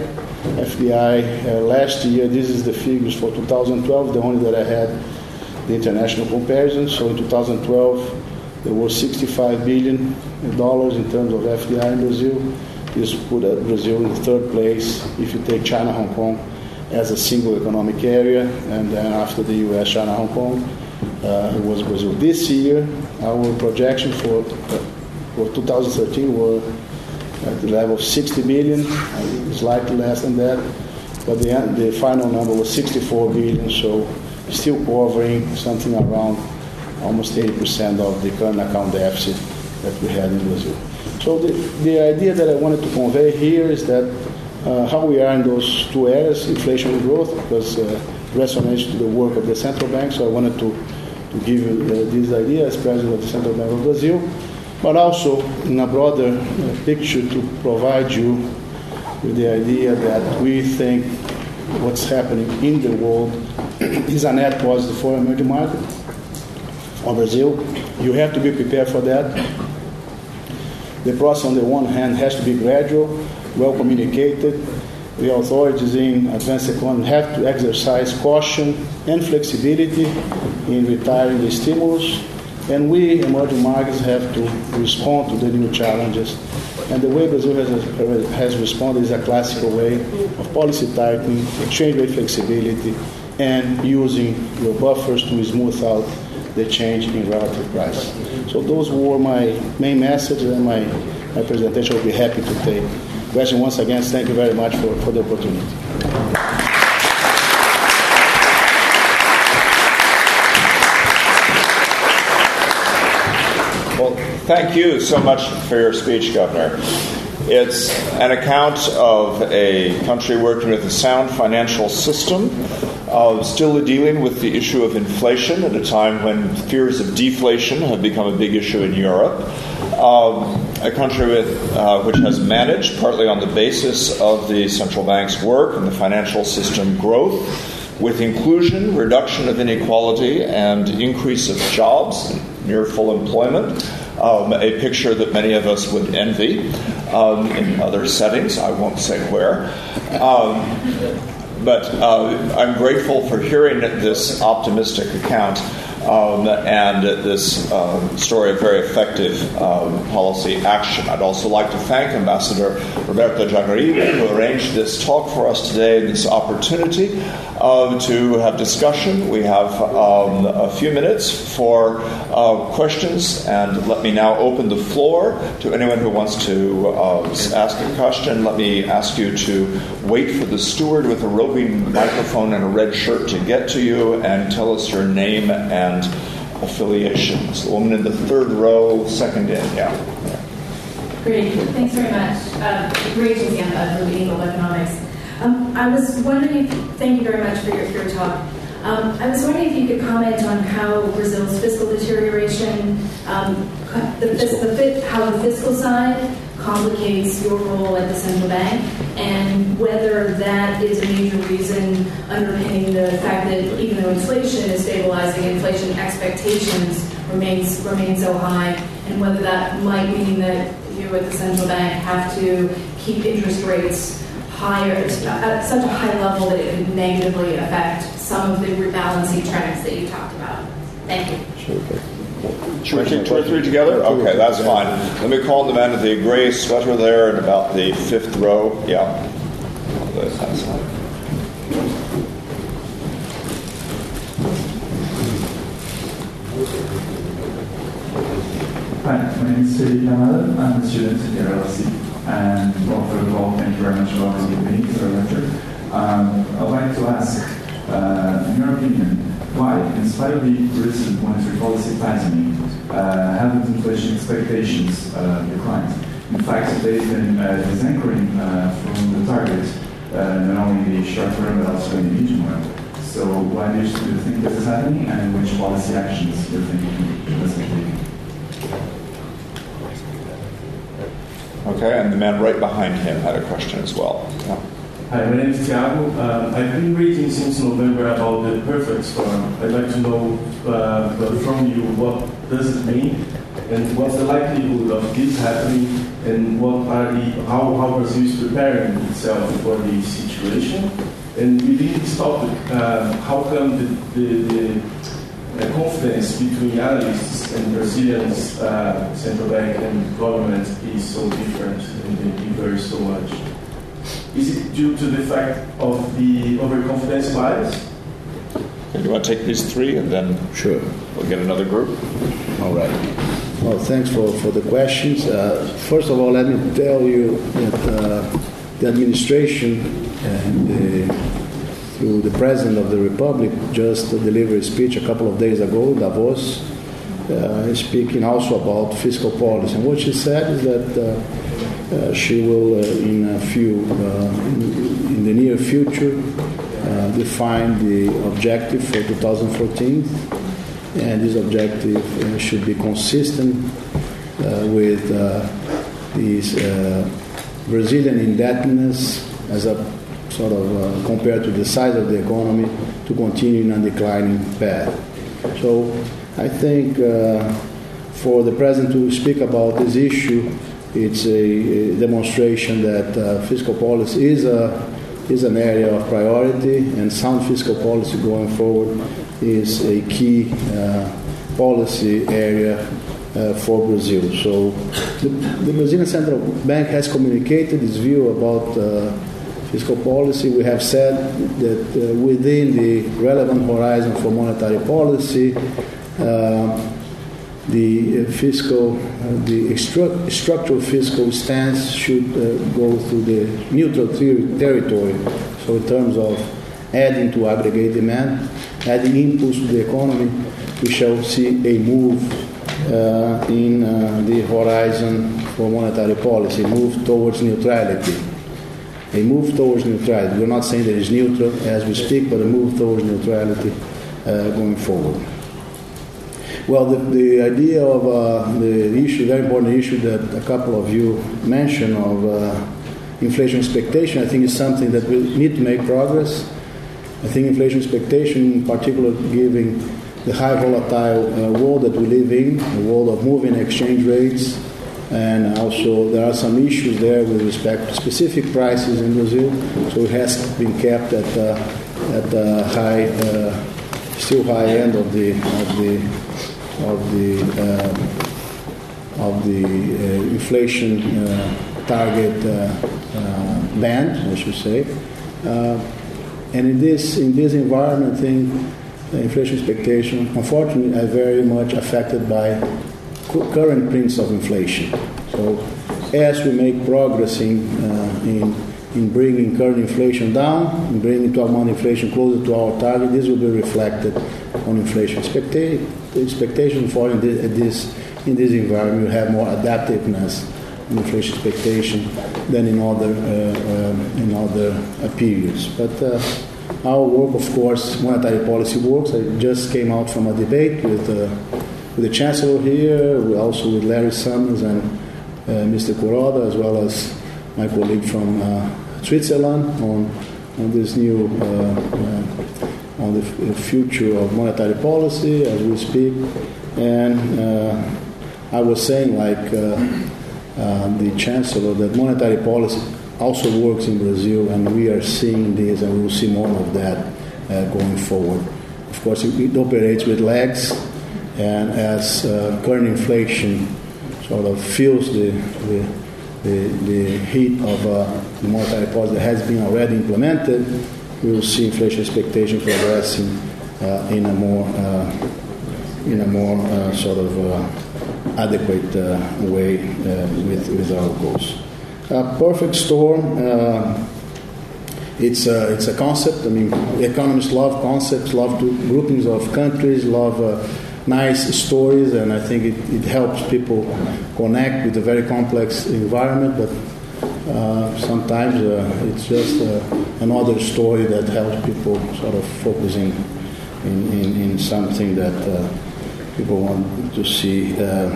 FDI uh, last year, this is the figures for 2012, the only that I had the international comparison. So in 2012, there was 65 billion dollars in terms of FDI in Brazil. This put Brazil in third place if you take China, Hong Kong as a single economic area, and then after the U.S., China, Hong Kong, uh, it was Brazil. This year, our projection for for 2013 were at the level of 60 billion, slightly less than that, but the the final number was 64 billion. So still covering something around almost 80% of the current account deficit that we had in Brazil. So the, the idea that I wanted to convey here is that uh, how we are in those two areas, inflation and growth, because uh, resonates to the work of the central bank. So I wanted to, to give you uh, this idea as president of the Central Bank of Brazil, but also in a broader picture to provide you with the idea that we think what's happening in the world is a net positive for emerging markets or Brazil. You have to be prepared for that. The process, on the one hand, has to be gradual, well communicated. The authorities in advanced economy have to exercise caution and flexibility in retiring the stimulus. And we, emerging markets, have to respond to the new challenges. And the way Brazil has, has responded is a classical way of policy tightening, exchange rate flexibility, and using your buffers to smooth out the change in relative price. So those were my main messages and my, my presentation. I'll be happy to take questions. Once again, thank you very much for, for the opportunity. Well, thank you so much for your speech, Governor. It's an account of a country working with a sound financial system, uh, still dealing with the issue of inflation at a time when fears of deflation have become a big issue in Europe. Um, a country with, uh, which has managed, partly on the basis of the central bank's work and the financial system growth, with inclusion, reduction of inequality, and increase of jobs, near full employment um, a picture that many of us would envy um, in other settings. I won't say where. Um, but uh, I'm grateful for hearing this optimistic account. Um, and this uh, story of very effective um, policy action. I'd also like to thank Ambassador Roberto Jaguaribe, who arranged this talk for us today, this opportunity uh, to have discussion. We have um, a few minutes for uh, questions, and let me now open the floor to anyone who wants to uh, ask a question. Let me ask you to wait for the steward with a roving microphone and a red shirt to get to you and tell us your name and affiliations. The woman in the third row, second in, yeah. Great, thanks very much. Uh, great see uh, Legal Economics. Um, I was wondering if, thank you very much for your, your talk. Um, I was wondering if you could comment on how Brazil's fiscal deterioration, um, the, the, how the fiscal side complicates your role at the central bank, and whether that is a major reason underpinning the fact that even though inflation is stabilizing, inflation expectations remains remain so high, and whether that might mean that you at the central bank have to keep interest rates higher at such a high level that it could negatively affect some of the rebalancing trends that you talked about. Thank you. Sure. Should we take two or three together? Okay, that's fine. Let me call the man in the gray sweater there in about the fifth row. Yeah. Hi, my name is Felipe Amada. I'm a student at the LSE. And well, first of all, thank you very much for having me to the lecture. Um, I'd like to ask, uh, in your opinion, why, in spite of the recent monetary policy tightening, uh, haven't inflation expectations uh, declined? In fact, they've been uh, disanchoring uh, from the target, uh, not only in the short term but also in the medium term. So, why do you think this is happening, and which policy actions do you think this is taking? Okay, and the man right behind him had a question as well. Yeah. Hi, my name is Thiago. Uh, I've been reading since November about the perfect storm. I'd like to know uh, from you what does it mean, and what's the likelihood of this happening, and what are the how, how Brazil is preparing itself for the situation. And within this topic, uh, how come the, the, the confidence between analysts and Brazilians, uh, central bank and government is so different and they differ so much? Is it due to the fact of the overconfidence bias? Do you want to take these three and then sure we'll get another group? All right. Well, thanks for, for the questions. Uh, first of all, let me tell you that uh, the administration and the, through the President of the Republic just delivered a speech a couple of days ago, Davos, uh, speaking also about fiscal policy. And what she said is that uh, she will, uh, in a few, uh, in, in, the near future, define the objective for 2014, and this objective should be consistent with this Brazilian indebtedness as a sort of uh, compared to the size of the economy to continue in a declining path. So I think uh, for the president to speak about this issue it's a, demonstration that uh, fiscal policy is a is an area of priority, and sound fiscal policy going forward is a key uh, policy area uh, for Brazil. So, the, the, Brazilian Central Bank has communicated its view about uh, fiscal policy. We have said that uh, within the relevant horizon for monetary policy, uh, the uh, fiscal, uh, the stru- structural fiscal stance should uh, go through the neutral ter- territory. So, in terms of adding to aggregate demand, adding impulse to the economy, we shall see a move uh, in uh, the horizon for monetary policy, move towards neutrality. A move towards neutrality. We're not saying that it's neutral as we speak, but a move towards neutrality uh, going forward. Well, the, the idea of uh, the issue, very important issue that a couple of you mentioned of uh, inflation expectation, I think is something that we need to make progress. I think inflation expectation, in particular, given the high volatile uh, world that we live in, the world of moving exchange rates, and also there are some issues there with respect to specific prices in Brazil. So it has been kept at uh, at the high uh, still high end of the of the of the uh, of the uh, inflation uh, target band, I should say. and in this in this environment, I think inflation expectation, unfortunately, are very much affected by current prints of inflation. So, as we make progress in, uh, in, in bringing current inflation down, in bringing 12 month inflation closer to our target, this will be reflected on inflation expecta- expectation. For in this, in this environment, you have more adaptiveness in inflation expectation than in other, uh, uh, in other uh, periods. But uh, our work, of course, monetary policy works. I just came out from a debate with, uh, with the Chancellor here, also with Larry Summers and uh, Mr. Kuroda, as well as my colleague from uh, Switzerland on, on this new, uh, on the future of monetary policy as we speak. And uh, I was saying, like the Chancellor, that monetary policy also works in Brazil, and we are seeing this, and we will see more of that uh, going forward. Of course, it, it, operates with lags, and as uh, current inflation sort of feels the, the, the, the heat of uh, the monetary policy that has been already implemented, we will see inflation expectation progressing uh, in a more uh, in a more uh, sort of adequate way with, with our goals. A perfect storm. Uh, it's a, it's a concept. I mean, economists love concepts, love groupings of countries, love uh, nice stories, and I think it, it helps people connect with a very complex environment. But uh, sometimes uh, it's just uh, another story that helps people sort of focusing in, in, in something that uh, people want to see uh,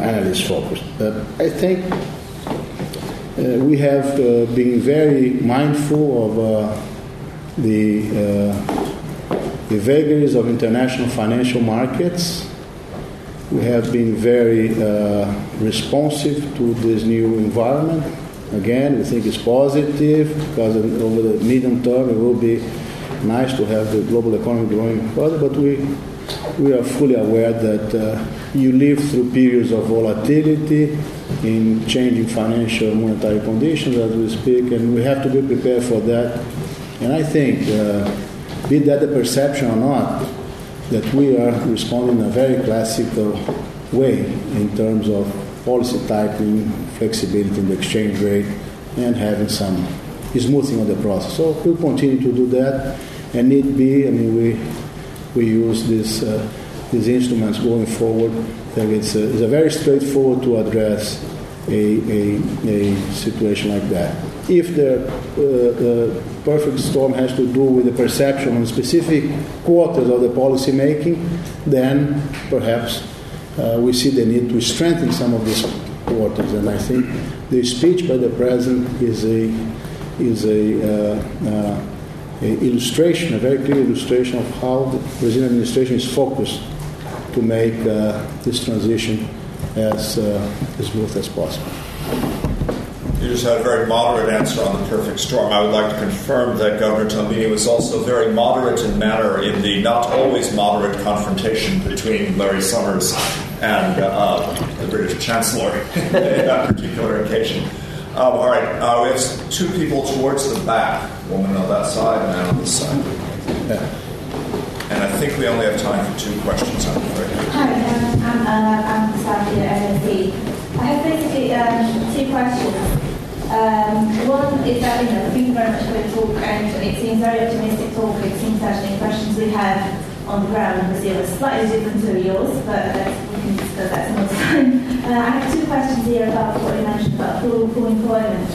analysts focused. But I think we have been very mindful of the the vagaries of international financial markets. We have been very uh, responsive to this new environment. Again, we think it's positive because over the medium term it will be nice to have the global economy growing further, but we we are fully aware that uh, you live through periods of volatility in changing financial monetary conditions as we speak, and we have to be prepared for that. And I think, uh, be that the perception or not, that we are responding in a very classical way in terms of policy tightening, flexibility in the exchange rate, and having some smoothing of the process. So we'll continue to do that, and need be, I mean, we we use this, uh, these instruments going forward. Think it's a, it's a very straightforward to address a, a, a situation like that. If the uh, perfect storm has to do with the perception on specific quarters of the policy making, then perhaps uh, we see the need to strengthen some of these quarters. And I think the speech by the president is a is a uh, uh illustration, a very clear illustration of how the Brazilian administration is focused to make uh, this transition as, as smooth as possible. You just had a very moderate answer on the perfect storm. I would like to confirm that Governor Tombini was also very moderate in manner in the not always moderate confrontation between Larry Summers and uh, the British Chancellor in that particular occasion. Um, all right, uh, we have two people towards the back, woman on that side and man on this side. Yeah. And I think we only have time for two questions, I'm afraid. Hi, um, I'm, uh, I'm Safia LSE. I have basically um, two questions. Um, one is that, you know, thank you very much for the talk, and it seems very optimistic talk. It seems that the impressions we have on the ground in Brazil are slightly different to yours, but that's, we can discuss that another time. Uh, I have two questions here about what you mentioned about full, full employment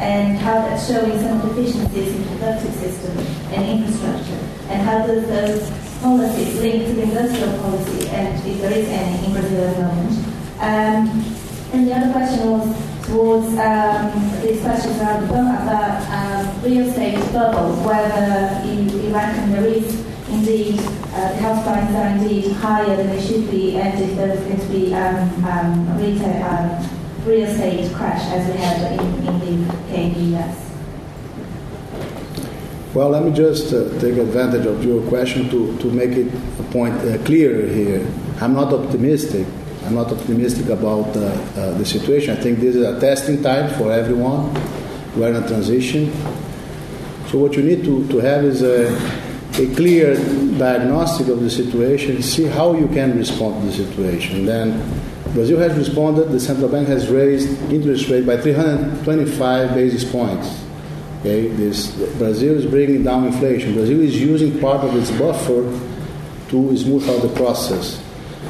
and how that's showing some deficiencies in the productive system and infrastructure, and how does those policies link to the industrial policy, and if there is any in Brazil at the moment. Um, and the other question was towards um, these questions around about um, real estate bubble, whether you, you reckon there is indeed uh, the house prices are indeed higher than they should be, and if there's going to be um, um, retail, um, real estate crash as we had in, in the and the US. Well, let me just uh, take advantage of your question to, to make it a point uh, clearer here. I'm not optimistic. I'm not optimistic about uh, uh, the situation. I think this is a testing time for everyone. We're in a transition. So, what you need to, to have is a, a clear diagnostic of the situation, see how you can respond to the situation. Then, Brazil has responded, the central bank has raised interest rate by 325 basis points. Okay, this Brazil is bringing down inflation. Brazil is using part of its buffer to smooth out the process.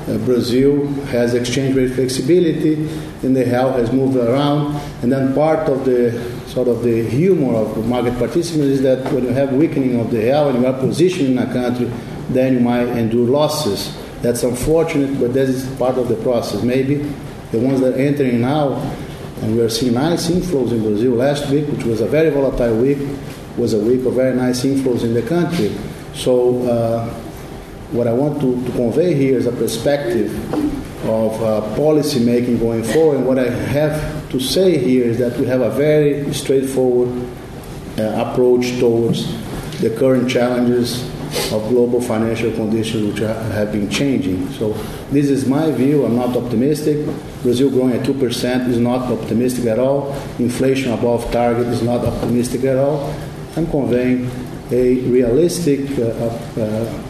Uh, Brazil has exchange rate flexibility, and the real has moved around. And then part of the sort of the humor of the market participants is that when you have weakening of the real and you are positioned in a country, then you might endure losses. That's unfortunate, but that is part of the process. Maybe the ones that are entering now and we are seeing nice inflows in Brazil. Last week, which was a very volatile week, was a week of very nice inflows in the country. So, uh, what I want to, to, convey here is a perspective of uh, policy making going forward. And what I have to say here is that we have a very straightforward uh, approach towards the current challenges of global financial conditions which have been changing. So this is my view. I'm not optimistic. Brazil growing at 2% is not optimistic at all. Inflation above target is not optimistic at all. I'm conveying a realistic uh, uh,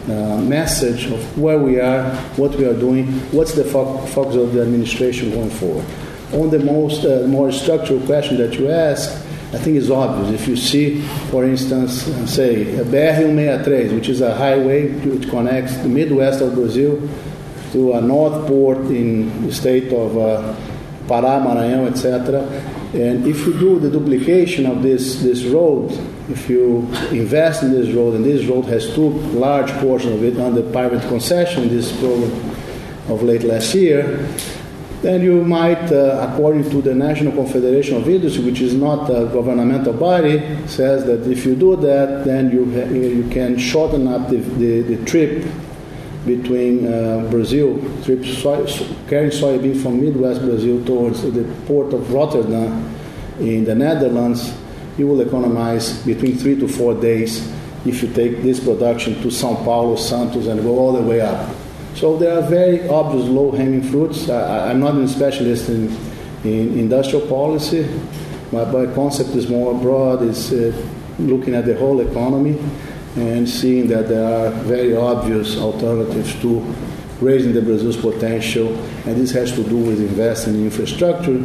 uh, message of where we are, what we are doing, what's the fo- focus of the administration going forward. On the most uh, more structural question that you asked, I think it's obvious. If you see, for instance, say, BR-163, which is a highway which connects the Midwest of Brazil to a north port in the state of uh, Pará, Maranhão, etc. And if you do the duplication of this, this road, if you invest in this road, and this road has two large portions of it under private concession, this program of late last year, then you might, uh, according to the National Confederation of Industry, which is not a governmental body, says that if you do that, then you, you can shorten up the, the, the trip between uh, Brazil, trip soy, carrying soybean from Midwest Brazil towards the port of Rotterdam in the Netherlands, you will economize between three to four days if you take this production to São Paulo, Santos, and go all the way up. So there are very obvious low-hanging fruits. I, am not a specialist in, in industrial policy. My, my, concept is more broad. It's uh, looking at the whole economy and seeing that there are very obvious alternatives to raising the Brazil's potential. And this has to do with investing in infrastructure.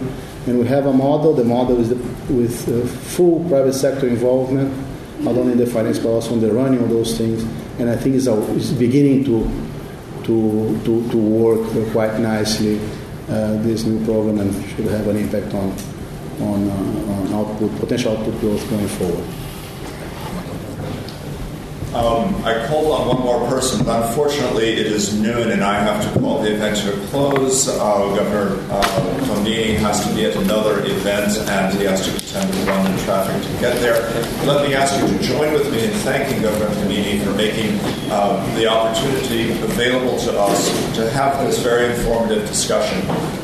And we have a model. The model is the, with uh, full private sector involvement, not only in the finance but also in the running of those things. And I think it's, a, it's beginning to to, to, to work quite nicely uh, this new program and should have an impact on, on, uh, on output, potential output growth going forward. Um, I called on one more person, but unfortunately it is noon and I have to call the event to a close. Uh, Governor uh, Tombini has to be at another event and he has to attend the London traffic to get there. Let me ask you to join with me in thanking Governor Tombini for making uh, the opportunity available to us to have this very informative discussion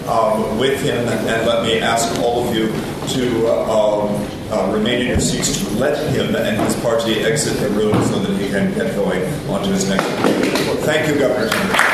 um, with him. And let me ask all of you to uh, um, uh, remain in your seats to let him and his party exit the room so that he can get going on to his next. Thank you, Governor.